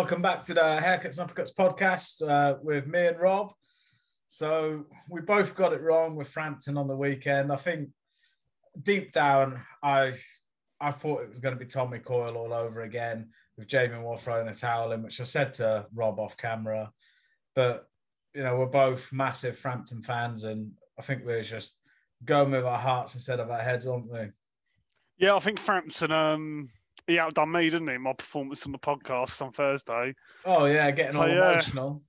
Welcome back to the Haircuts and Uppercuts podcast uh, with me and Rob. So we both got it wrong with Frampton on the weekend. I think deep down, I I thought it was going to be Tommy Coyle all over again with Jamie Moore throwing a towel in, which I said to Rob off camera. But you know, we're both massive Frampton fans, and I think we're just going with our hearts instead of our heads, aren't we? Yeah, I think Frampton. Um, he outdone me, didn't he? My performance on the podcast on Thursday. Oh yeah, getting all Oh, yeah. emotional.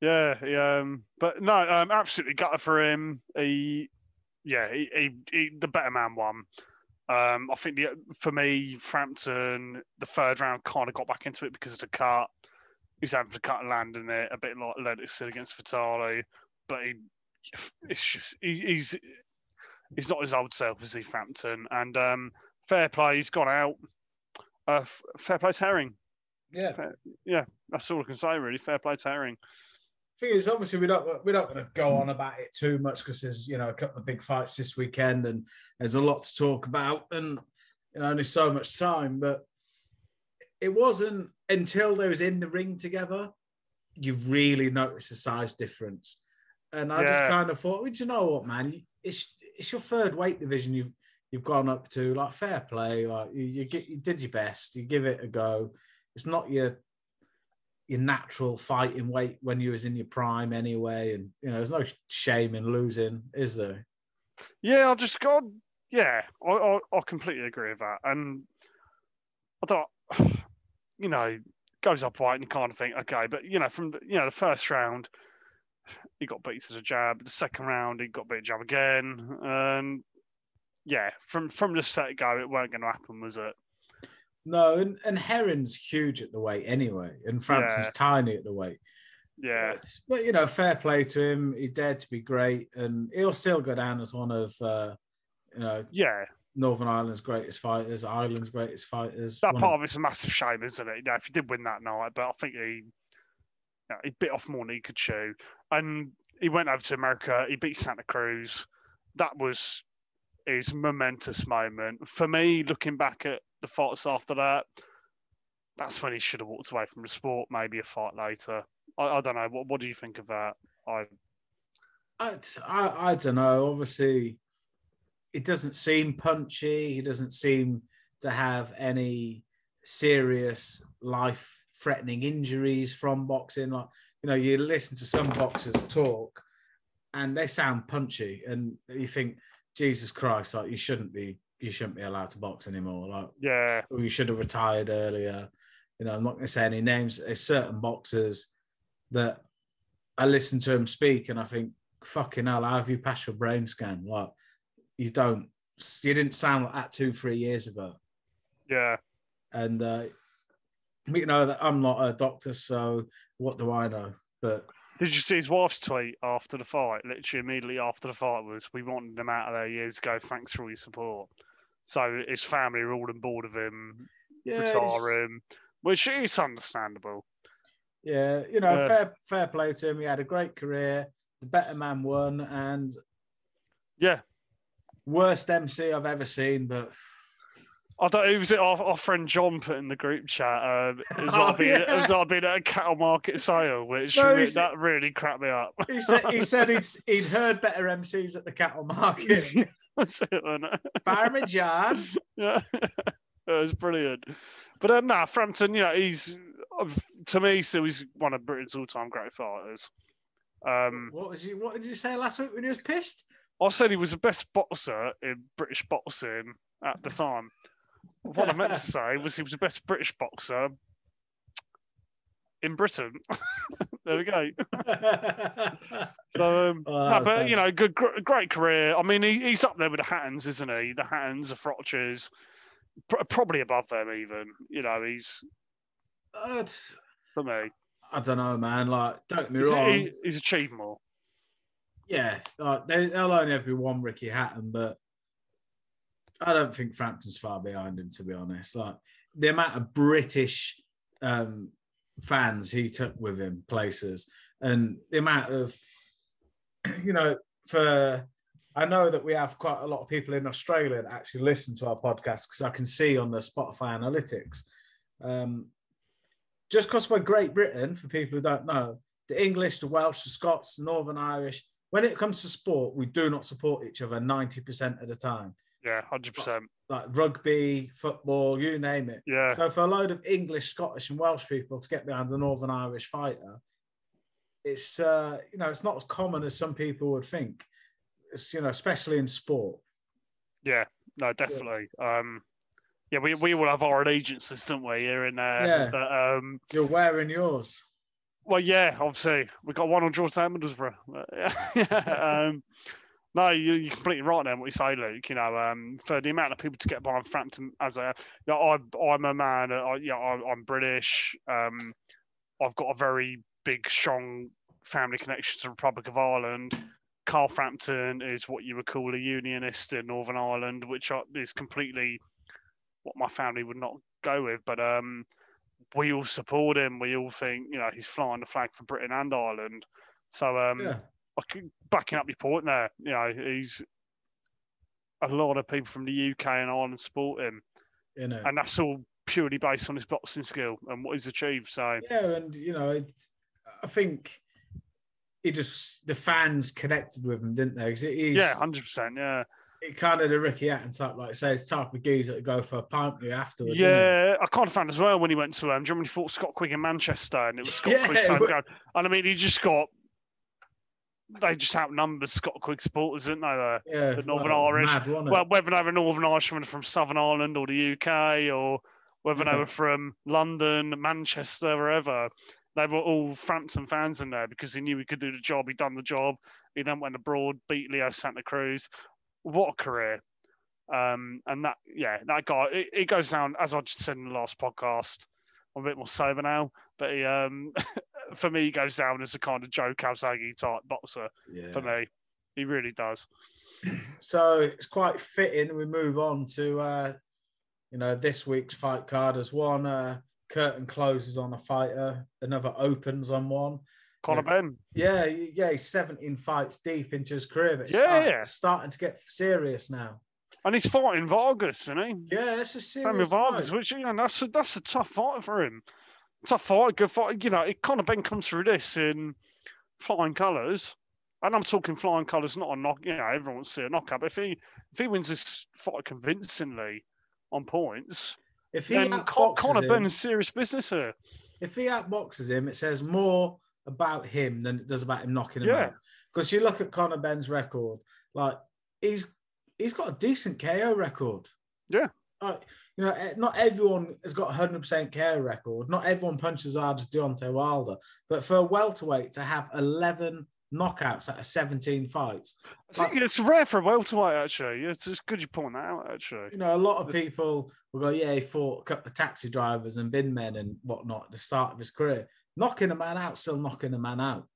Yeah, he, um, but no, um, absolutely gutted for him. He, yeah, he, he, he the better man won. Um, I think the, for me, Frampton, the third round kind of got back into it because of the cut. He's having to cut and land in it, a bit like Lennoxon against Vitali, but he, it's just he, he's he's not his old self, is he, Frampton? And um, fair play, he's gone out. Uh, fair play to Herring. Yeah. Yeah, that's all I can say, really. Fair play to Herring. thing is, obviously, we don't we're not going to go on about it too much because there's you know a couple of big fights this weekend and there's a lot to talk about and you know, only so much time. But it wasn't until they was in the ring together you really notice the size difference. And I just kind of thought, well, do you know what, man? It's it's your third weight division you've you've gone up to. Like fair play, like you you, get, you did your best. You give it a go. It's not your your natural fighting weight when you was in your prime anyway. And you know, there's no shame in losing, is there? Yeah, I just got. Yeah, I, I, I completely agree with that. And I thought, you know, goes up white and you kind of think, okay, but you know, from the, you know the first round, he got beat to the jab. The second round, he got beat jab again. And yeah, from from the set go, it weren't going to happen, was it? No, and, and Herring's huge at the weight anyway, and Frampton's Yeah. tiny at the weight. Yeah, But, but, you know, fair play to him. He dared to be great, and he'll still go down as one of uh, you know yeah. Northern Ireland's greatest fighters, Ireland's greatest fighters. That part of- it's a massive shame, isn't it? Know, if he did win that night, but I think he, know, he bit off more than he could chew, and he went over to America. He beat Santa Cruz. That was his momentous moment for me. Looking back at the fights after that, that's when he should have walked away from the sport. Maybe a fight later. I, I don't know. What What do you think of that? I I, I, I don't know. Obviously, it doesn't seem punchy. He doesn't seem to have any serious life-threatening injuries from boxing. Like you know, you listen to some boxers talk, and they sound punchy, and you think, Jesus Christ, like you shouldn't be, you shouldn't be allowed to box anymore. Like yeah or you should have retired earlier. You know, I'm not going to say any names. There's certain boxers that I listen to him speak and I think, fucking hell, how have you passed your brain scan? Like, you don't, you didn't sound like that two, three years ago. yeah And, uh, you know, that I'm not a doctor, so what do I know? But Did you see his wife's tweet after the fight? Literally immediately after the fight was, "We wanted him out of there years ago. Thanks for all your support." So his family are all on board of him, yeah, retire him, which is understandable. yeah, you know, Uh, fair, fair play to him. He had a great career. The better man won, and Yeah, worst MC I've ever seen, but I don't. Who was it? Our, our friend John put in the group chat. Um, it was Oh, being, yeah. being at a cattle market sale, which No, re- that really cracked me up. he said he said he'd, he'd heard better MCs at the cattle market. That's it, wasn't it? Parmesan. Yeah, it was brilliant. But um, nah, Frampton, you know, he's to me still he's one of Britain's all-time great fighters. Um, What was you? What did you say last week when he was pissed? I said he was the best boxer in British boxing at the time. What I meant to say was he was the best British boxer in Britain. there we go. So, um, Oh, no, but you know, good, gr- great career. I mean, he, he's up there with the Hattons, isn't he? The Hattons, the Froches, pr- probably above them even. You know, he's Uh, for me. I don't know, man. Like, don't get me wrong. He, he's achieved more. yeah, like, they, they'll only ever be one Ricky Hatton, but I don't think Frampton's far behind him, to be honest. Like the amount of British um, fans he took with him places, and the amount of, you know, for I know that we have quite a lot of people in Australia that actually listen to our podcast because I can see on the Spotify analytics. Um, just because we're Great Britain, for people who don't know, the English, the Welsh, the Scots, the Northern Irish, when it comes to sport, we do not support each other 90% of the time. Yeah, hundred percent. Like rugby, football, you name it. Yeah. So for a load of English, Scottish, and Welsh people to get behind the Northern Irish fighter, it's uh, you know it's not as common as some people would think. It's you know especially in sport. Yeah, no, definitely. Yeah. Um, yeah, we we all have our allegiances, don't we, here and there? Yeah. But, um, You're wearing yours. Well, yeah, obviously we got one on George Georgetown Middlesbrough. um, no, you, you're completely right there. What you say, Luke. You know, um, for the amount of people to get by behind Frampton as a, you know, I, I'm a man. I, you know, I, am British. Um, I've got a very big, strong family connection to the Republic of Ireland. Carl Frampton is what you would call a unionist in Northern Ireland, which is completely what my family would not go with. But um, we all support him. We all think, you know, he's flying the flag for Britain and Ireland. So um, Yeah. I could, backing up your point there, you know, he's a lot of people from the UK and Ireland support him, You know. and that's all purely based on his boxing skill and what he's achieved. So Yeah, and you know, it, I think he just the fans connected with him, didn't they? Because he's yeah, hundred percent, yeah, it kind of the Ricky Hatton type, like say, it's type of geezer that go for a pint with you afterwards. yeah. I kind of found as well when he went to um, do you remember when he fought Scott Quigg in Manchester, and it was Scott Yeah, it was- going, and I mean, he just got. They just outnumbered Scott Quigg supporters, didn't they? There? yeah. the Northern well, Irish. Mad. Well, whether they were Northern Irishmen from Southern Ireland or the UK, or whether they were from London, Manchester, wherever, they were all Frampton fans in there because he knew he could do the job. He'd done the job. He then went abroad, beat Leo Santa Cruz. What a career! Um, and that, yeah, that guy, it, it goes down as I just said in the last podcast. I'm a bit more sober now, but he, um, for me, he goes down as a kind of Joe Calzaghe type boxer. yeah. For me, he really does. So it's quite fitting. We move on to uh, you know this week's fight card as one uh, curtain closes on a fighter, another opens on one. Conor Benn. Yeah, yeah, he's 17 fights deep into his career, but it's Yeah. start- it's starting to get serious now. And he's fighting Vargas, isn't he? Yeah, it's a Sammy serious Vargas, fight. which you know that's a, that's a tough fight for him. Tough fight, good fight. You know, it kind of Benn comes through this in flying colours, and I'm talking flying colours, not a knock. You know, everyone wants to see a knockout. But if he if he wins this fight convincingly on points, If he then Conor Benn is serious business here. if he outboxes him, it says more about him than it does about him knocking him Yeah. out. Because you look at Conor Benn's record, like he's he's got a decent KO record. Yeah. Like, you know, eh, not everyone has got a hundred percent care record. Not everyone punches as hard as Deontay Wilder. But for a welterweight to have eleven knockouts out of seventeen fights, I think it's rare for a welterweight actually. It's just good you point that out actually. you know, a lot of people will go, yeah, he fought a couple of taxi drivers and bin men and whatnot at the start of his career. Knocking a man out, still knocking a man out.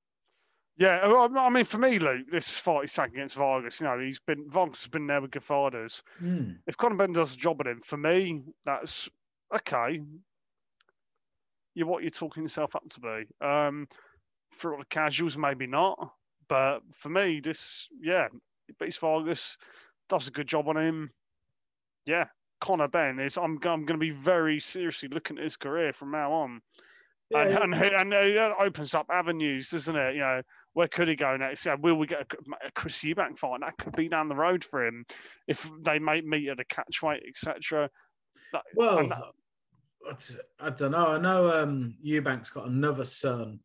Yeah, I mean, for me, Luke, this fight he's taking against Vargas, you know, he's been Vargas has been there with good fighters. Hmm. if Conor Benn does a job at him, for me, that's okay. You're what you're talking yourself up to be. Um, for all the casuals, maybe not. But for me, this, yeah, beats Vargas, does a good job on him. Yeah, Conor Benn is. I'm, I'm going to be very seriously looking at his career from now on. And, Yeah, and, and uh, that opens up avenues, doesn't it? You know, where could he go next? Yeah, will we get a, a Chris Eubank fight? That could be down the road for him if they may meet at a catch weight, etc. Well, and I- don't know. I know um, Eubank's got another son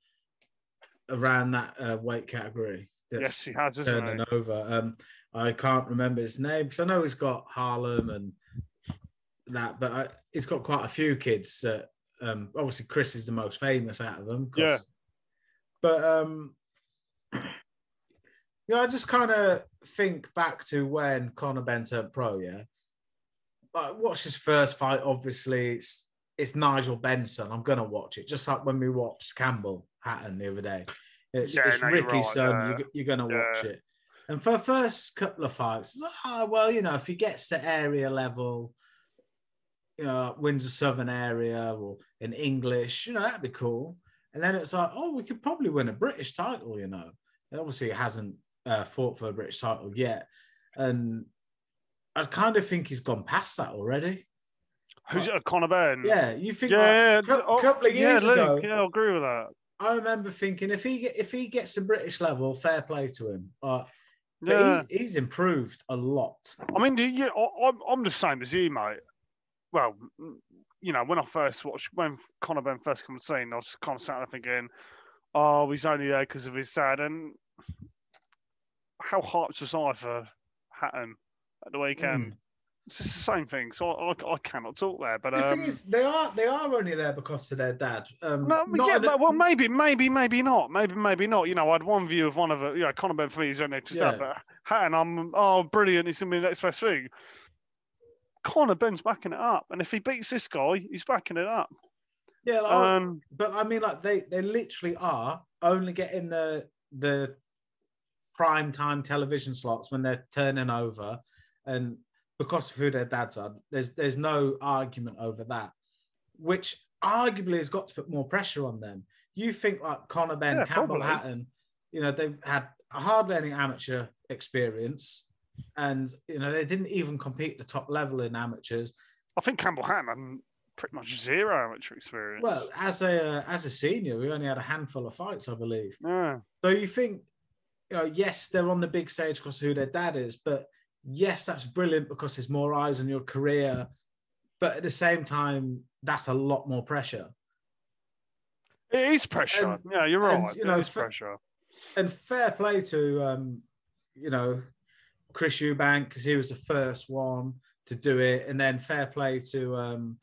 around that uh, weight category. Yes, he has, isn't turning he? over. Um, I can't remember his name because I know he's got Harlem and that, but I, he's got quite a few kids. That, um, obviously, Chris is the most famous out of them. Yeah. But um, know, I just kind of think back to when Conor Benn turned pro. Yeah, like watch his first fight. Obviously, it's it's Nigel Benn's son. I'm gonna watch it, just like when we watched Campbell Hatton the other day. It's, Yeah, it's no, you're right, son. yeah. You're, you're gonna watch it. And for the first couple of fights, it's like, oh, well, you know, if he gets to area level, you know, wins a southern area or in English, you know, that'd be cool. And then it's like, oh, we could probably win a British title, you know. And obviously, it hasn't uh, fought for a British title yet. And I kind of think he's gone past that already. Who's it? Conor Benn? Yeah, you think Yeah, like, a oh, couple of yeah, years Luke, ago, Yeah, I agree with that. I remember thinking if he get, if he gets the British level, fair play to him. Uh, but Yeah. he's, he's improved a lot. I mean, do you, I, I'm, I'm the same as you, mate. Well, you know, when I first watched, when Conor Benn first came on the scene, I was kind of sat there thinking, oh, he's only there because of his dad. And how hyped was I for Hatton at the weekend? Mm. It's just the same thing. So I, I, I cannot talk there. But The um, thing is, they are they are only there because of their dad. Um, no, not yeah, in a- well, maybe, maybe, maybe not. Maybe, maybe not. You know, I had one view of one of it. You know, Conor Benn for me is only just Yeah. dad, but Hatton, I'm oh brilliant. He's gonna be the next best thing. Conor Benn's backing it up, and if he beats this guy, he's backing it up. yeah, like, Um, but I mean, like they they literally are only getting the the prime time television slots when they're turning over, and because of who their dads are, there's there's no argument over that, which arguably has got to put more pressure on them. You think like Conor Benn, Yeah, Campbell probably. Hatton, you know, they've had hardly any amateur experience, and you know they didn't even compete at the top level in amateurs. I think Campbell Hatton had pretty much zero amateur experience. Well, as a uh, as a senior, we only had a handful of fights, I believe. yeah, So you think, you know, yes, they're on the big stage because of who their dad is, but yes, that's brilliant because there's more eyes on your career. But at the same time, that's a lot more pressure. it is pressure. And- yeah, you're and, right. you know, for- pressure. And fair play to, um, you know, Chris Eubank because he was the first one to do it, and then fair play to, um,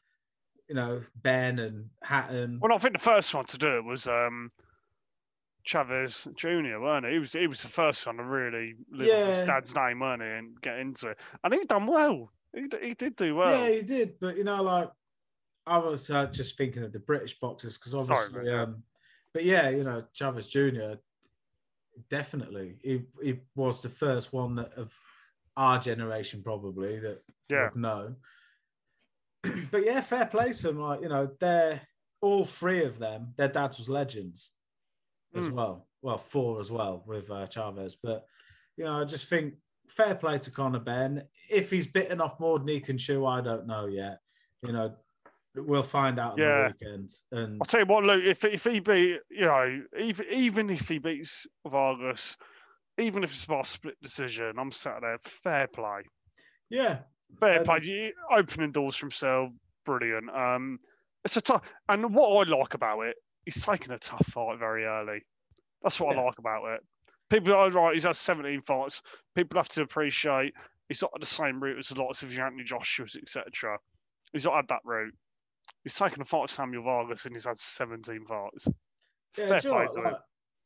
you know, Benn and Hatton. Well, I think the first one to do it was um, Chavez Jr., weren't he? He was he was the first one to really live Yeah. his dad's name, weren't he, and get into it. And he done well. He, he did do well. Yeah, he did. But you know, like I was uh, just thinking of the British boxers because obviously, yeah. um, but yeah, you know, Chavez Jr. Definitely, he he was the first one that of our generation probably that Yeah. would know. but yeah, fair play to them. Like you know, they're all three of them. Their dads was legends as Mm. well. Well, four as well with uh, Chavez. But you know, I just think fair play to Conor Benn. If he's bitten off more than he can chew, I don't know yet. You know, we'll find out on Yeah. the weekend. And I'll tell you what, Luke. If if he beat, you know, even even if he beats Vargas, even if it's by a split decision, I'm sat there. Fair play, yeah, fair Um, play. Opening doors for himself, brilliant. Um, it's a tough. And what I like about it, he's taking a tough fight very early. That's what Yeah. I like about it. People are right. He's had 17 fights. People have to appreciate he's not the same route as the lots of Anthony Joshua's, etc. He's not had that route. He's taken a fight with Samuel Vargas and he's had 17 fights. yeah. Fair play? Like,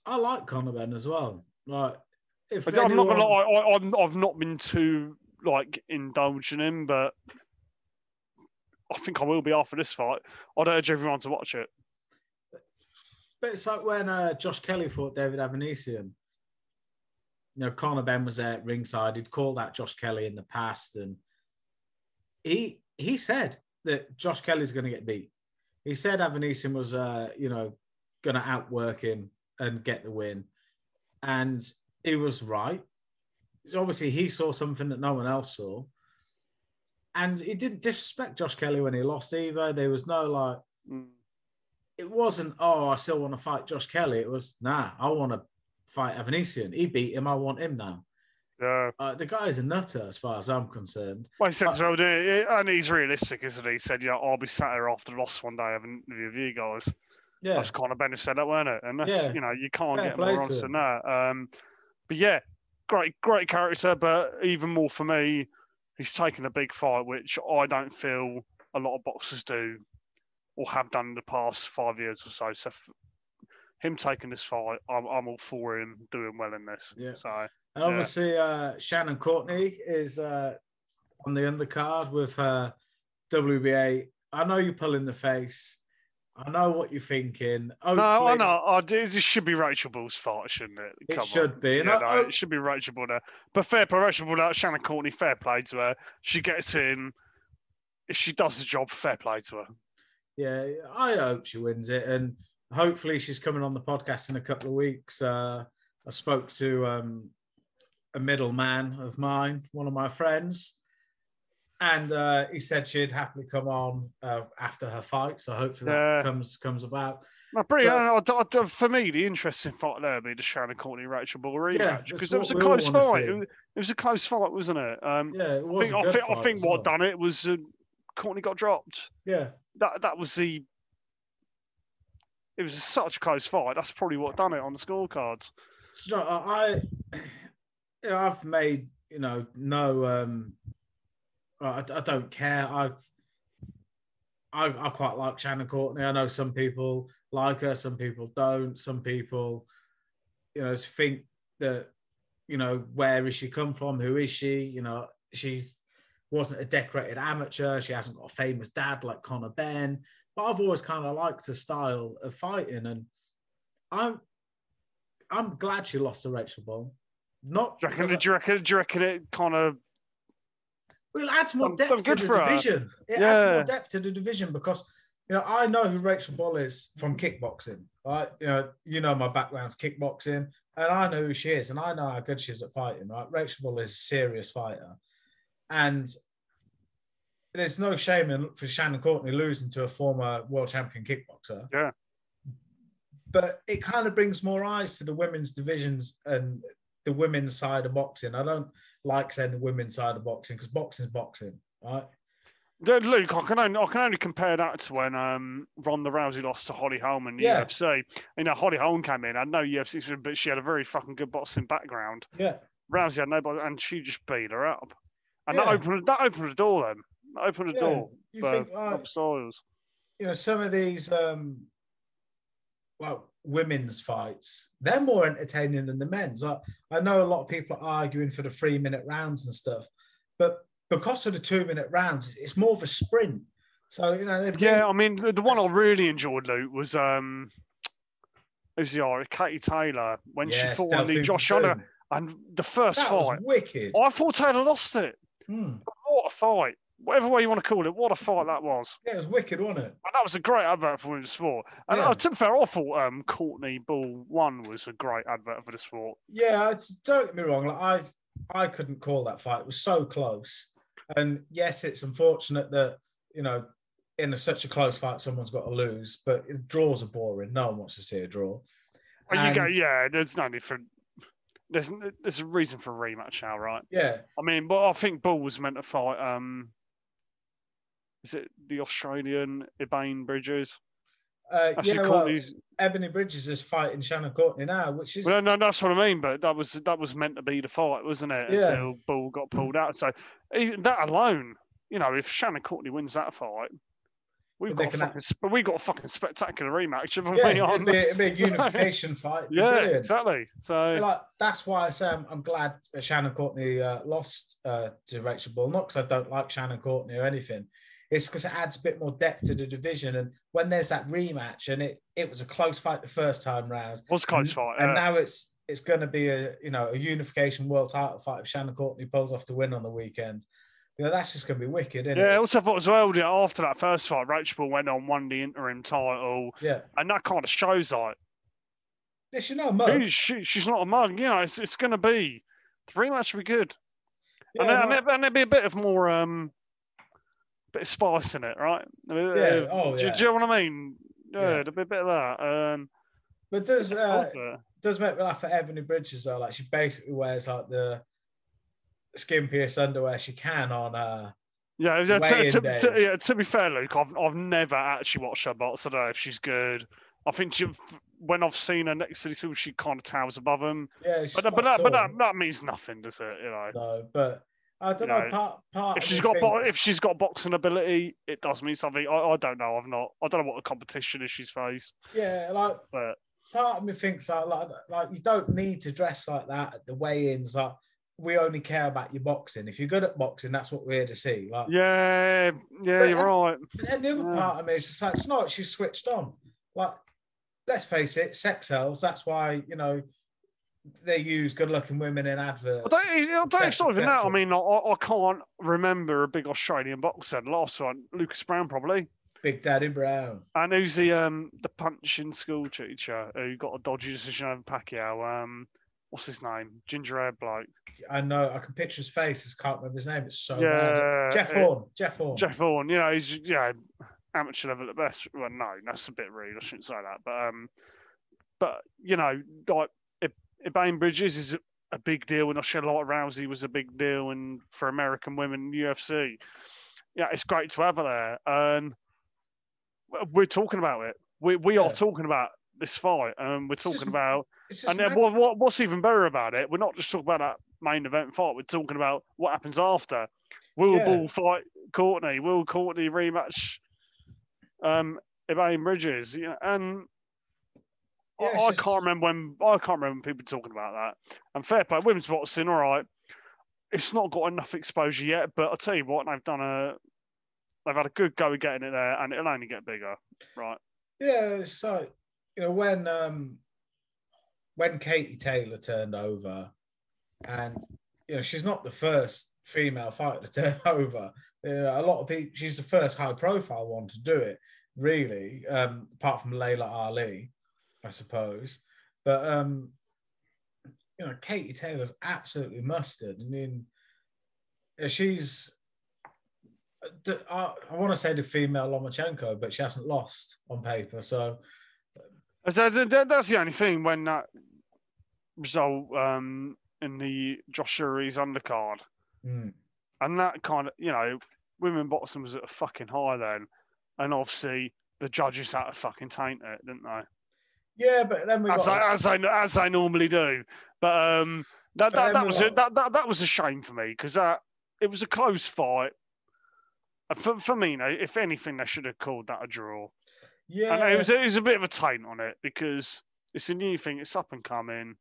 I like Conor Benn as well. Like, if I'm not gonna lie, I, I'm, I've not been too like indulging him, but I think I will be after this fight. I'd urge everyone to watch it. But it's like when uh, Josh Kelly fought David Avanesyan. You know, Conor Benn was there at ringside. He'd called out Josh Kelly in the past, and he he said that Josh Kelly's going to get beat. He said Avanesyan was, uh, you know, going to outwork him and get the win, and he was right. Obviously, he saw something that no one else saw, and he didn't disrespect Josh Kelly when he lost either. There was no like Mm. It wasn't, oh, I still want to fight Josh Kelly. It was, nah, I want to fight Avanesyan. He beat him. I want him now. Yeah. Uh, the guy's a nutter as far as I'm concerned. Well, he said, Uh, so, and he's realistic, isn't he? He said, yeah, I'll be sat here after the loss one day having an interview with you guys. Yeah. That's kind of Benn who said that, weren't it? And that's, Yeah. you know, you can't Fair get more him. than that. Um, but yeah, great, great character, but even more for me, he's taken a big fight, which I don't feel a lot of boxers do or have done in the past five years or so. So him taking this fight, I'm, I'm all for him doing well in this. Yeah. So And obviously, uh, Shannon Courtney is uh, on the undercard with her WBA. I know you're pulling the face. I know what you're thinking. no, I know. I do, this should be Rachel Ball's fight, shouldn't it? It should on. be. Yeah, no, I- it should be Rachel Ball there. But fair play, Rachel Ball, Shannon Courtney, fair play to her. She gets in. If she does the job, fair play to her. Yeah, I hope she wins it, and hopefully she's coming on the podcast in a couple of weeks. Uh, I spoke to um, a middleman of mine, one of my friends, and uh, he said she'd happily come on uh, after her fight. So hopefully Yeah. that comes comes about. No, brilliant. But- I- I- I- for me, the interesting fight there would be the Shannon Courtney Rachel Ball rematch Yeah, because that's it was a what we all close fight. It was, it was a close fight, wasn't it? Um, Yeah, it I was. think, I think, I fight think what well. done it was uh, Courtney got dropped. Yeah, That that was the. It was such a close fight. That's probably what done it on the scorecards. So I, I've made you know no. um I, I don't care. I've I, I quite like Shannon Courtney. I know some people like her, some people don't. Some people, you know, think that you know where is she come from? Who is she? You know, she's wasn't a decorated amateur. She hasn't got a famous dad like Conor Benn. But I've always kind of liked her style of fighting, and I'm I'm glad she lost to Rachel Ball. Not Do you reckon, do you reckon, do you reckon it kind of well, it adds more I'm- depth I'm to good the for her. division. It adds more depth to the division because you know I know who Rachel Ball is from kickboxing. Right, you know, you know my background's kickboxing, and I know who she is, and I know how good she is at fighting. Right, Rachel Ball is a serious fighter, and there's no shame in for Shannon Courtney losing to a former world champion kickboxer. Yeah. But it kind of brings more eyes to the women's divisions and the women's side of boxing. I don't like saying the women's side of boxing because boxing's boxing, right? Luke, I can only I can only compare that to when um, Ronda Rousey lost to Holly Holm in the Yeah. UFC. You know, Holly Holm came in, had no UFC, but she had a very fucking good boxing background. Yeah. Rousey had nobody, and she just beat her up, and Yeah. that opened that opened the door. Then opened the Yeah, door You think, Rob Styles. you know, some of these, um, well, women's fights, they're more entertaining than the men's. Like, I know a lot of people are arguing for the three minute rounds and stuff, but because of the two minute rounds, it's more of a sprint. So, you know, Yeah, I mean, the, the one I really enjoyed, Luke, was um, who's the other? Katie Taylor when she fought on the Josh Honor, and the first That fight. was wicked. I thought Taylor lost it. Hmm. What a fight! Whatever way you want to call it, what a fight that was. Yeah, it was wicked, wasn't it? And that was a great advert for women's sport. And Yeah. uh, to be fair, I thought um, Courtney Ball one was a great advert for the sport. Yeah, it's, don't get me wrong. Like I, I couldn't call that fight. It was so close. And yes, it's unfortunate that you know, in a, such a close fight, someone's got to lose. But draws are boring. No one wants to see a draw. And you go, yeah, there's no need for. There's there's a reason for a rematch now, right? Yeah, I mean, but I think Ball was meant to fight. Um, is it the Australian Ebanie Bridges? uh, Actually, yeah. Well, Ebanie Bridges is fighting Shannon Courtney now, which is Well, no, that's what I mean. But that was that was meant to be the fight, wasn't it? Yeah. Until Ball got pulled out. So even that alone, you know, if Shannon Courtney wins that fight, we've But got a fucking, sp- we got a fucking spectacular rematch, haven't yeah, we? it'd On be, it'd be a unification fight. Yeah, brilliant. exactly. So like that's why I say I'm, I'm glad Shannon Courtney uh, lost uh, to Rachel Ball, Not because I don't like Shannon Courtney or anything. It's because it adds a bit more depth to the division. And when there's that rematch, and it it was a close fight the first time round, was close and, fight. and yeah. now it's it's going to be a you know a unification world title fight if Shannon Courtney pulls off the win on the weekend. You know that's just going to be wicked, isn't yeah, I it? also thought as well that after that first fight, Rachel went on, won the interim title, Yeah. and that kind of shows like Yes, you know, Mo. she, she, she's not a mug. You know, it's it's going to be the rematch will be good. Yeah, and, there, and, no, and there'd be a bit of more um bit of spice in it, right? Yeah, oh, yeah. do you know what I mean? Yeah, Yeah. there'd be a bit of that. Um, but does uh, does make me laugh at Ebanie Bridges though. Like she basically wears like the skimpiest underwear she can on uh yeah, yeah, to, to, to, yeah, to be fair, Luke, I've I've never actually watched her box. I don't know if she's good. I think she, when I've seen her next to these people, she kind of towers above them. yeah. But, but that but that, that means nothing, does it? You know, no, but I don't You know. know, part part if she's got bo- if she's got boxing ability, it does mean something. I, I don't know. I've not. I don't know what the competition is she's faced, yeah, like but part of me thinks like, like like you don't need to dress like that at the weigh-ins. Like we only care about your boxing. If you're good at boxing, that's what we're here to see. Like yeah, yeah, you're right. But then the other Yeah. part of me is just like, it's not, she's switched on. Like, let's face it, sex sells. That's why, you know, they use good looking women in adverts. I don't, I don't et it's not even cetera, that. I mean, I, I can't remember a big Australian boxer. The last one, Lucas Brown, probably. Big Daddy Brown. And who's the um the punching school teacher who got a dodgy decision over Pacquiao? Um, what's his name? Ginger hair bloke. I know. I can picture his face. I just can't remember his name. It's so Yeah, bad. Jeff it- Horn. Jeff Horn. Jeff you know, he's yeah, amateur level at best. Well, no, that's a bit rude. I shouldn't say that, but um, but you know, like if Bridges is a big deal, and Australia like Rousey was a big deal, and for American women UFC, yeah, it's great to have her there, and we're talking about it. We we are talking about this fight, and we're just talking about and then what, what, what's even better about it? We're not just talking about that main event fight. We're talking about what happens after. Will Yeah. Ball fight Courtney? Will Courtney rematch um, Elaine Bridges? You know, and Yeah, I, I just- can't remember when I can't remember people talking about that. And fair play, women's boxing, all right. It's not got enough exposure yet, but I'll tell you what, they've done a they've had a good go at getting it there, and it'll only get bigger, right? Yeah, so you know when um when Katie Taylor turned over, and you know she's not the first female fighter to turn over. You know, a lot of people. She's the first high-profile one to do it, really, um, apart from Laila Ali, I suppose. But um, you know, Katie Taylor's absolutely mustard. I mean, she's. uh, I, I want to say the female Lomachenko, but she hasn't lost on paper. So That- that- that- That's the only thing when that result um, in the Josh Jury's undercard, mm, and that kind of, you know, women boxing was at a fucking high then, and obviously the judges had to fucking taint it, didn't they? Yeah, but then we As, got I, as, I, as I normally do. But um, that, But that, that, was a, got- that, that, that was a shame for me because that it was a close fight. For, for me, you know, if anything, they should have called that a draw. yeah, And it was, it was a bit of a taint on it because it's a new thing, it's up and coming.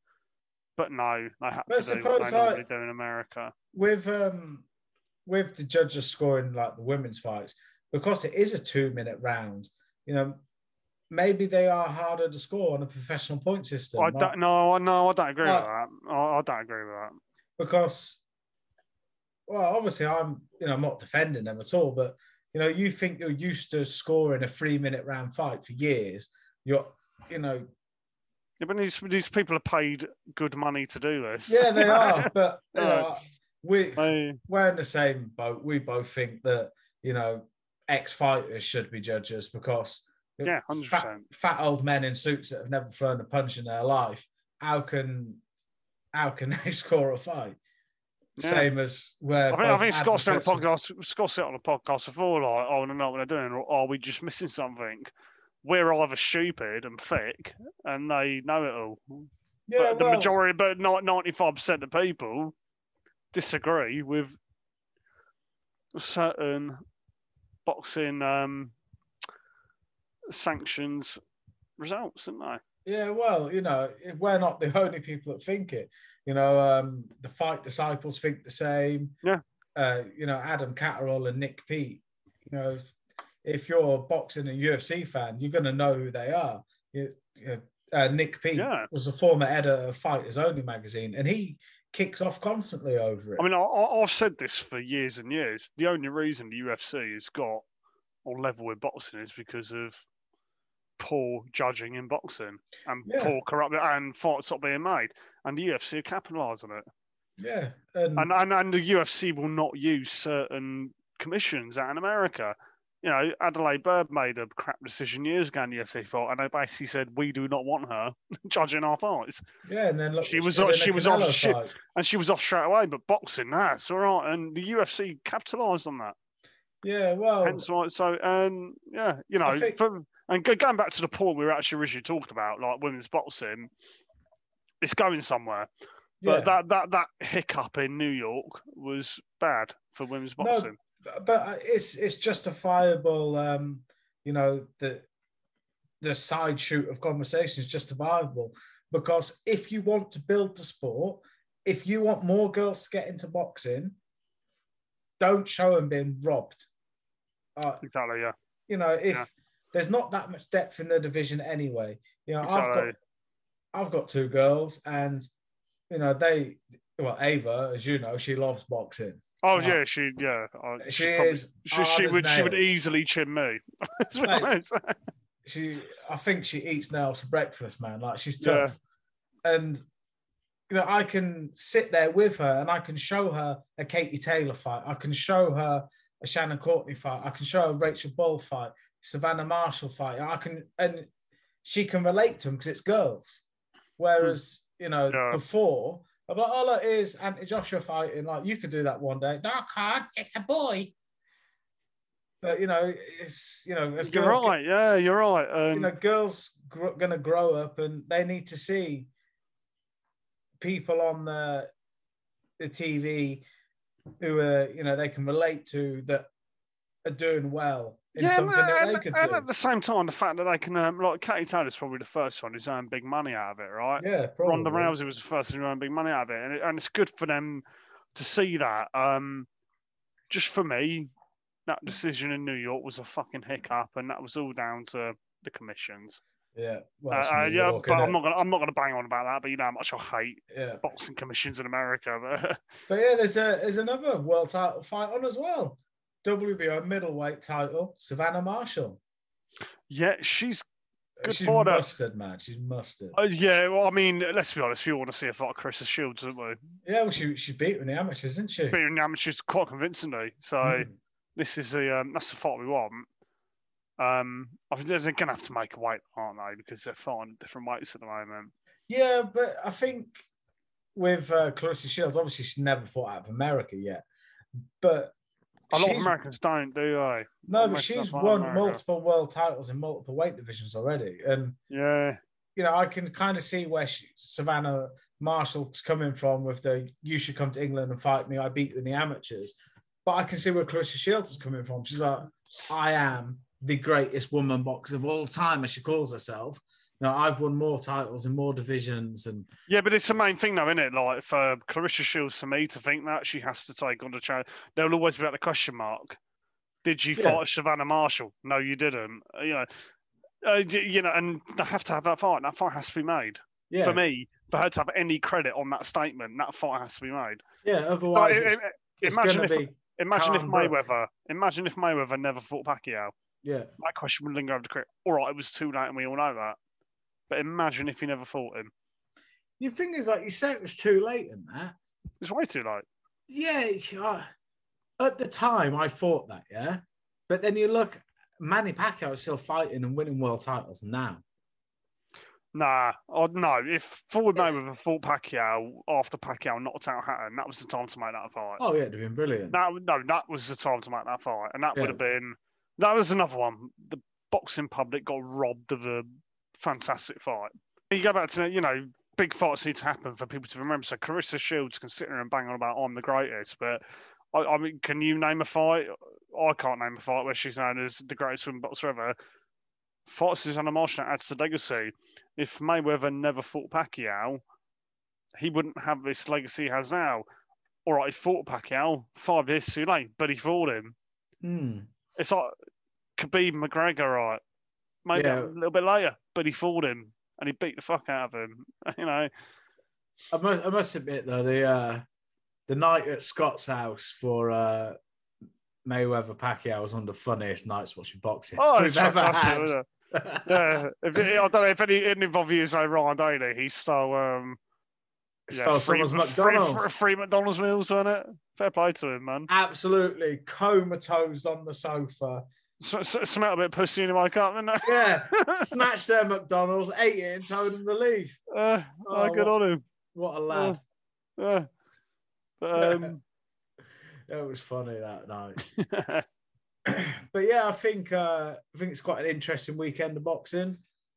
But no, I had But to do what they normally do in America. with um with the judges scoring like the women's fights because it is a two minute round. You know, maybe they are harder to score on a professional point system. I don't, no, no, I don't agree Uh, with that. I, I don't agree with that. because well obviously i'm you know i'm not defending them at all but you know you think you're used to scoring a three minute round fight for years you're you know Yeah, but these, these people are paid good money to do this. yeah they are but you No. know we we're in the same boat we both think that you know ex-fighters should be judges because Yeah, 100%. fat, fat old men in suits that have never thrown a punch in their life how can how can they score a fight Yeah. same as where I think, I think Scott said on the advocates- podcast. Scott said on the podcast before, like, "Oh, "I don't know what they're doing, or are we just missing something?" We're all either stupid and thick, and they know it all. yeah but the majority, but not ninety-five percent of people disagree with certain boxing um, sanctions results, don't they? Yeah, well, you know, we're not the only people that think it. You know, um, the fight disciples think the same. Yeah. Uh, you know, Adam Catterall and Nick Peet. You know, if you're a boxing and UFC fan, you're going to know who they are. You, you know, uh, Nick Peet Yeah. was a former editor of Fighters Only magazine, and he kicks off constantly over it. I mean, I, I- I've said this for years and years. The only reason the UFC has got on level with boxing is because of poor judging in boxing and Yeah. poor corrupt and fights not being made. And the UFC are capitalising on it. yeah, and, And, and and the UFC will not use certain commissions out in America. You know, Adelaide Byrd made a crap decision years ago in the UFC fight, and they basically said we do not want her judging our fights, yeah, and then look, She was did on- in the she was off shit. and she was off straight away. But boxing, that's all right, and the UFC capitalised on that. Yeah, well, Hence why, so and yeah, you know, think- and going back to the point we were actually originally talking about, like women's boxing, it's going somewhere. yeah. But that that that hiccup in New York was bad for women's boxing. No, but it's it's justifiable. Um, you know the the side shoot of conversation is justifiable because if you want to build the sport, if you want more girls to get into boxing, don't show them being robbed. Uh, Exactly, yeah. you know, if Yeah. There's not that much depth in the division anyway, you know, I've got I've got two girls, and you know they well Ava, as you know, she loves boxing. Oh Right. yeah, she yeah. I- She probably- is She, she would she would easily chin me. Mate, she I think she eats nails for breakfast, man. Like she's Yeah. tough. And you know, I can sit there with her and I can show her a Katie Taylor fight. I can show her a Shannon Courtney fight. I can show her a Rachel Ball fight, Savannah Marshall fight. I can, and she can relate to them because it's girls. Whereas, you know, Yeah. before, I'm like, oh, look, here's Anthony Joshua fighting. Like, you could do that one day. No, I can't. It's a boy. But, you know, it's, you know, as You're girls get- right. Yeah, you're right. Um, you know, girls gr- going to grow up and they need to see people on the the TV who are, you know, they can relate to that are doing well in something that and, they could and do. at the same time, the fact that they can, um, like, Katie Taylor's probably the first one who's earned big money out of it, right? Yeah, probably. Ronda Rousey was the first one who earned big money out of it, and, it, and it's good for them to see that. Um, just for me, that decision in New York was a fucking hiccup, and that was all down to the commissions. Yeah, Uh, well, it's uh, yeah, York, but I'm not gonna I'm not gonna bang on about that. But you know how much I hate Yeah, boxing commissions in America. But but yeah, there's a there's another world title fight on as well. WBO middleweight title, Savannah Marshall. yeah, she's Good She's fighter. mustard, man. She's mustard. uh, yeah. Well, I mean, let's be honest. We all want to see a fight of Claressa Shields, don't we? Yeah, well, she she beat in the amateurs, isn't she? But in the amateurs quite convincingly. So Mm. this is the um, that's the fight we want. Um, I think they're, they're gonna have to make a weight, aren't they? Because they're fighting different weights at the moment. Yeah, but I think with uh, Claressa Shields, obviously she's never fought out of America yet. But A lot of Americans don't, do they? no, but she's won America. multiple world titles in multiple weight divisions already, and Yeah, you know I can kind of see where she, Savannah Marshall's coming from with the "you should come to England and fight me." I beat you in the amateurs, but I can see where Claressa Shields is coming from. She's like, I am the greatest woman boxer of all time, as she calls herself. You know, I've won more titles in more divisions, and yeah, but it's the main thing, though, isn't it? Like for Claressa Shields, for me to think that she has to take on the challenge, there'll always be that question mark. Did you Yeah. fight Savannah Marshall? No, you didn't. Uh, You know, uh, you know, and they have to have that fight. And That fight has to be made. yeah, For me, for her to have any credit on that statement, that fight has to be made. yeah. Otherwise, it's, it's imagine if- be imagine if. Mayweather, imagine if Mayweather never fought Pacquiao. yeah. My question would linger over the career. All right, it was too late, and we all know that. But imagine if he never fought him. The thing is, like you say, it was too late in that. It's way too late. Yeah, uh, at the time I thought that, yeah. But then you look, Manny Pacquiao is still fighting and winning world titles now. Nah, oh, no. If Floyd. Mayweather fought Pacquiao after Pacquiao knocked out Hatton, that was the time to make that fight. Oh yeah, it'd have been brilliant. That, no, that was the time to make that fight, and that Yeah. would have been. That was another one. The boxing public got robbed of a fantastic fight. You go back to you know big fights need to happen for people to remember. So Claressa Shields can sit there and bang on about I'm the greatest, but I, I mean, can you name a fight? I can't name a fight where she's known as the greatest women boxer ever. Fight Savannah Marshall adds to legacy. If Mayweather never fought Pacquiao, he wouldn't have this legacy he has now. All right, he fought Pacquiao five years too late, but he fought him. Hmm. It's like Khabib McGregor, right? Maybe Yeah. a little bit later, but he fooled him and he beat the fuck out of him. You know, I must, I must admit though, the uh, the night at Scott's house for uh, Mayweather Pacquiao was one of the funniest nights watching boxing oh, it's ever fantastic. had. Yeah, if, I don't know if any, any of you know Ryan Daly. He stole um, yeah, Stole free- someone's free- McDonald's. Free, McDonald's meals, on it? Fair play to him, man. Absolutely comatose on the sofa. Smelled a bit of pussy in the wake up, didn't it? Yeah, snatched their McDonald's, ate it, and told him to leave. Uh, Oh, good what- on him. What a lad! Yeah. But, um, It was funny that night. but yeah, I think uh, I think it's quite an interesting weekend of boxing.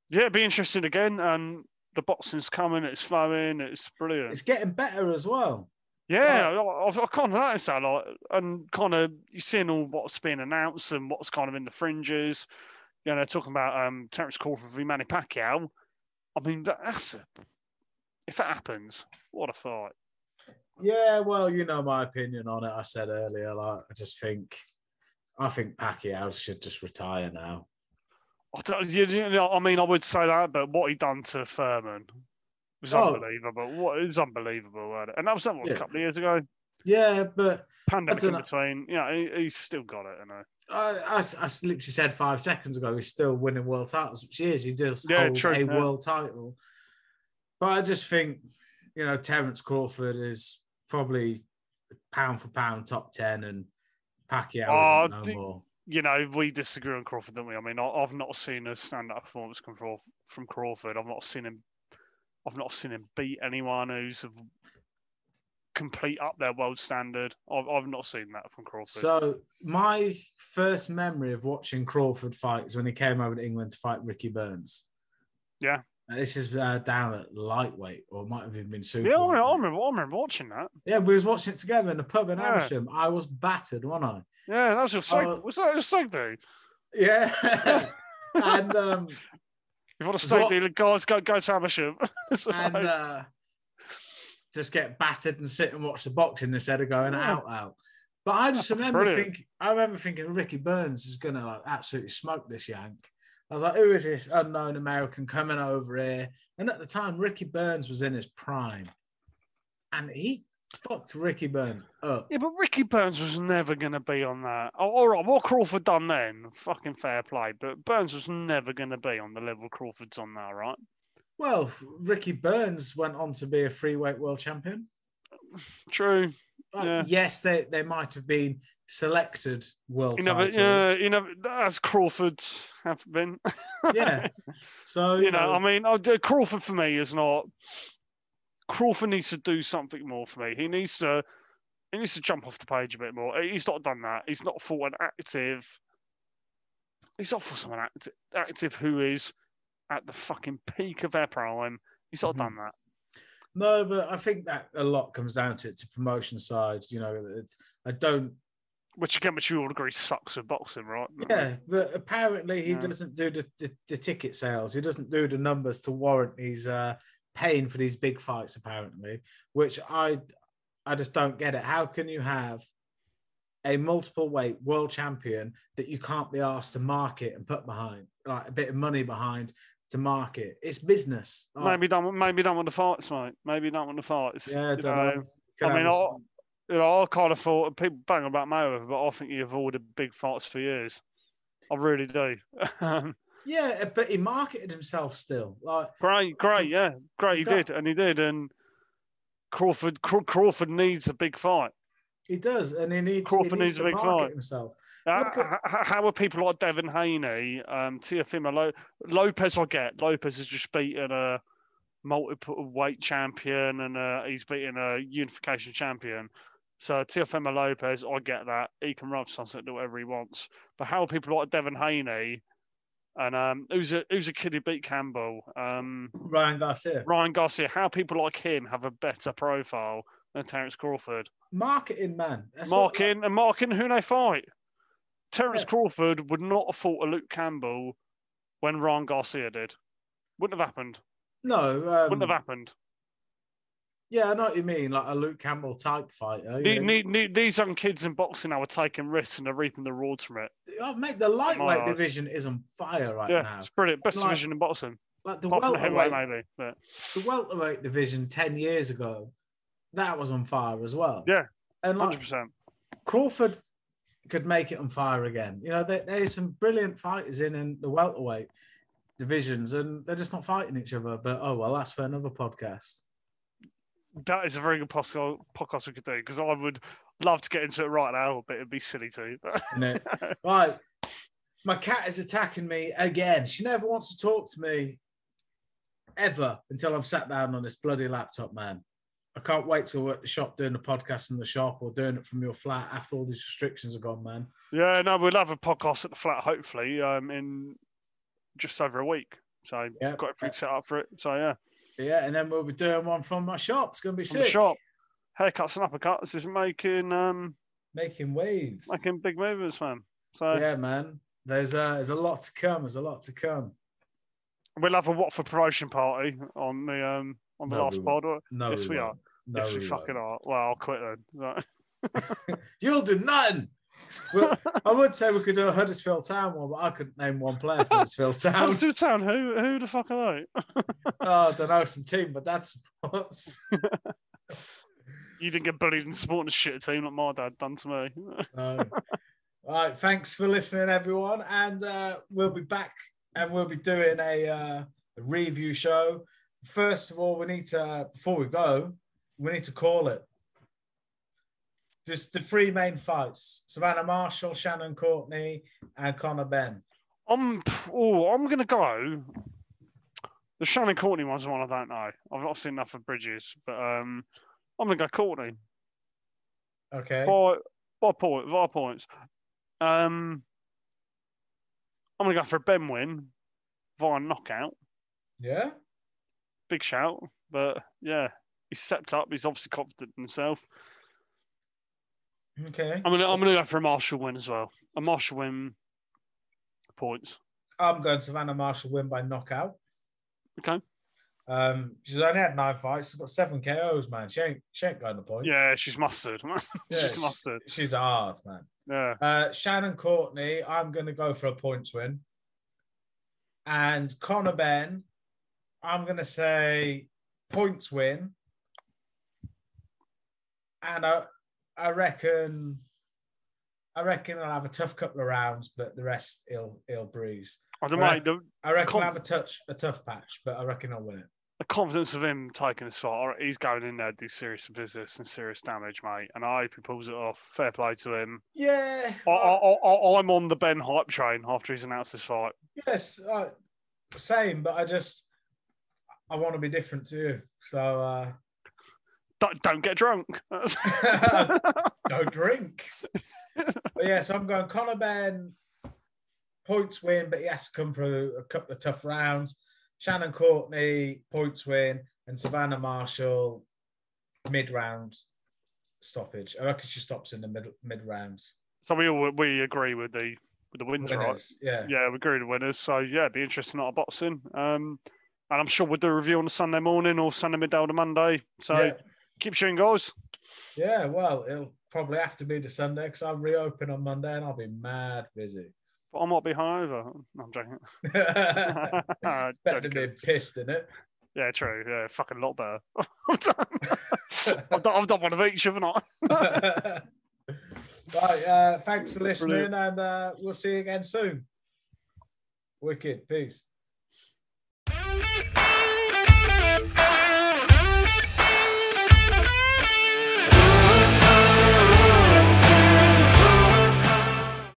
yeah, it'd be interesting again. And the boxing's coming, it's flowing, it's brilliant. It's getting better as well. Yeah, I, I kind of noticed that, like, and kind of you're seeing all what's being announced and what's kind of in the fringes. You know, talking about um, Terence Crawford v Manny Pacquiao. I mean, that, that's a, if that happens, what a fight! Yeah, well, you know my opinion on it. I said earlier, like I just think, I think Pacquiao should just retire now. I, don't, you, you know, I mean, I would say that, but what he done to Thurman was Oh. unbelievable. What it was unbelievable, and that was that what, Yeah. a couple of years ago. Yeah, but Pandemic in between, you know, he, he's still got it, you know. I, I, I literally said five seconds ago he's still winning world titles, which he is. He does Yeah, hold true, a yeah. world title. But I just think, you know, Terence Crawford is probably pound for pound top ten, and Pacquiao oh, isn't no more. You know, we disagree on Crawford, don't we? I mean, I, I've not seen a stand-up performance come from Crawford. I've not seen him. I've not seen him beat anyone who's of complete up their world standard. I've, I've not seen that from Crawford. So my first memory of watching Crawford fight is when he came over to England to fight Ricky Burns. Yeah. And this is uh, down at lightweight, or might have even been super. yeah, I remember, I remember. I remember watching that. Yeah, we was watching it together in the pub in Yeah. Amersham. I was battered, wasn't I? Yeah, that's your seg. Oh. was that your seg do? Yeah. and um, If you want So seg what- dealer, guys, go go to Amersham. So, and uh, just get battered and sit and watch the boxing instead of going Yeah. out out. But I just That's remember thinking, I remember thinking Ricky Burns is gonna like absolutely smoke this yank. I was like, who is this unknown American coming over here? And at the time, Ricky Burns was in his prime, and he fucked Ricky Burns up. yeah, but Ricky Burns was never going to be on that. Oh, all right, what Crawford done then? Fucking fair play. But Burns was never going to be on the level Crawford's on now, right? Well, Ricky Burns went on to be a free weight world champion. True. Like, Yeah. Yes, they, they might have been selected world You never, titles. yeah, you never, as Crawford have been. yeah. So you know, I mean, I do, Crawford for me is not. Crawford needs to do something more for me. He needs to. He needs to jump off the page a bit more. He's not done that. He's not fought an active. He's not fought someone active, active who is at the fucking peak of their prime. He's not Mhm. done that. No, but I think that a lot comes down to it to promotion side. You know, I don't. Which again, which you all agree sucks with boxing, right? Yeah, but apparently he Yeah. doesn't do the, the, the ticket sales. He doesn't do the numbers to warrant he's uh, paying for these big fights. Apparently, which I I just don't get it. How can you have a multiple weight world champion that you can't be asked to market and put behind like a bit of money behind to market? It's business. Like, Maybe don't. Maybe don't want the fights, mate. Maybe don't want the fights. yeah, I don't know. know. I mean, I, you know, I kind of thought people bang about Mayweather, but I think he avoided big fights for years. I really do. Um, yeah, but he marketed himself still. Like great, great, yeah, great. He got- did, and he did, and Crawford, Craw- Crawford needs a big fight. he does, and he needs, Crawford he needs, needs a to big market fight. himself. Uh, at- how are people like Devin Haney, um, Teofimo Lo- Lopez? I get Lopez has just beaten a multiple weight champion, and uh, he's beaten a unification champion. So Teofimo Lopez, I get that he can run sunset, do whatever he wants. But how are people like Devin Haney, and um, who's a who's a kid who beat Campbell, um, Ryan Garcia. Ryan Garcia? How people like him have a better profile than Terence Crawford? Marketing, man. That's Marking and marketing who they fight. Terence Yeah. Crawford would not have fought a Luke Campbell when Ryan Garcia did. Wouldn't have happened. no, Wouldn't um, have happened. Yeah, I know what you mean, like a Luke Campbell type fighter. The- you know. the- the- these young kids in boxing now are taking risks and they're reaping the rewards from it. Oh, mate, the lightweight division is on fire right yeah, now. it's brilliant. Best Like- division in boxing. Like the Apart welterweight, maybe. But the welterweight division ten years ago, that was on fire as well. Yeah, and like 100%. Crawford could make it on fire again. You know, there, there's some brilliant fighters in in the welterweight divisions, and they're just not fighting each other. But oh well, that's for another podcast. That is a very good podcast, podcast we could do because I would love to get into it right now, but it'd be silly to. right, my cat is attacking me again. She never wants to talk to me ever until I'm sat down on this bloody laptop, man. I can't wait till we're at the shop doing the podcast in the shop or doing it from your flat after all these restrictions are gone, man. yeah, no, we'll have a podcast at the flat hopefully um, in just over a week. So Yeah. got everything set up for it. So yeah. Yeah, and then we'll be doing one from my shop. It's gonna be from sick. shop. Haircuts and uppercuts is making um Making waves. making big movements, man. So yeah, man. There's uh, there's a lot to come. There's a lot to come. we'll have a Watford promotion party on the um on the No, last we pod. No, Yes, we are. No, yes, we, we fucking won't. are. Well, I'll quit then. You'll do nothing. Well, I would say we could do a Huddersfield Town one, but I couldn't name one player for Huddersfield Town. Huddersfield Town, who who the fuck are they? oh, I don't know, some team, but that's supports. You didn't get bullied in supporting a shit team like my dad done to me. No. All right, thanks for listening, everyone, and uh, we'll be back and we'll be doing a, uh, a review show first of all, we need to before we go, we need to call it. Just the three main fights: Savannah Marshall, Shannon Courtenay, and Conor Benn. I'm oh, I'm gonna go. The Shannon Courtenay one's the one I don't know. I've not seen enough of Bridges, but um, I'm gonna go Courtenay Okay. by by point by points. Um, I'm gonna go for a Benn win via knockout. Yeah. Big shout, but yeah, he's stepped up. He's obviously confident in himself. Okay. I'm gonna I'm gonna go for a Marshall win as well. A Marshall win points. I'm going Savannah Marshall win by knockout. Okay. Um, she's only had nine fights. She's got seven KOs, man. She ain't she ain't going the points. Yeah, she's mustard. Yeah, she's she- mustard. She's hard, man. Yeah. Uh, Shannon Courtenay, I'm to go for a points win. And Conor Benn, I'm to say points win. And I, I reckon, I reckon I'll have a tough couple of rounds, but the rest he'll he'll breeze. I don't Right. mind the, I reckon Com- I'll have a touch a tough patch, but I reckon I'll win it. the confidence of him taking this fight. He's going in there to do serious business and serious damage, mate. And I hope he pulls it off. Fair play to him. Yeah. I, I, I, I'm on the Benn hype train after he's announced this fight. yes. Uh, same, but I just I want to be different to you. So uh, Don't, don't get drunk. no drink. but yeah, so I'm going Conor Benn points win, but he has to come through a couple of tough rounds. Shannon Courtenay points win, and Savannah Marshall mid round stoppage. I reckon she stops in the mid mid rounds. so we all we agree with the with the wins, right? Winners, yeah. Yeah, we agree with the winners. So yeah, it'd be interesting out of boxing. Um, and I'm sure we'll do a review on the Sunday morning or Sunday midday or Monday. So yeah. Keep shooting, goals. Yeah, well, it'll probably have to be the Sunday because I'll reopen on Monday and I'll be mad busy. But I might be hungover. No, I'm joking. Better than Joking. being pissed in it. Yeah, true. Yeah, fucking lot better. I've, done, I've, done, I've done one of each, haven't I? right, uh, thanks for listening, Brilliant. and uh, we'll see you again soon. Wicked, peace.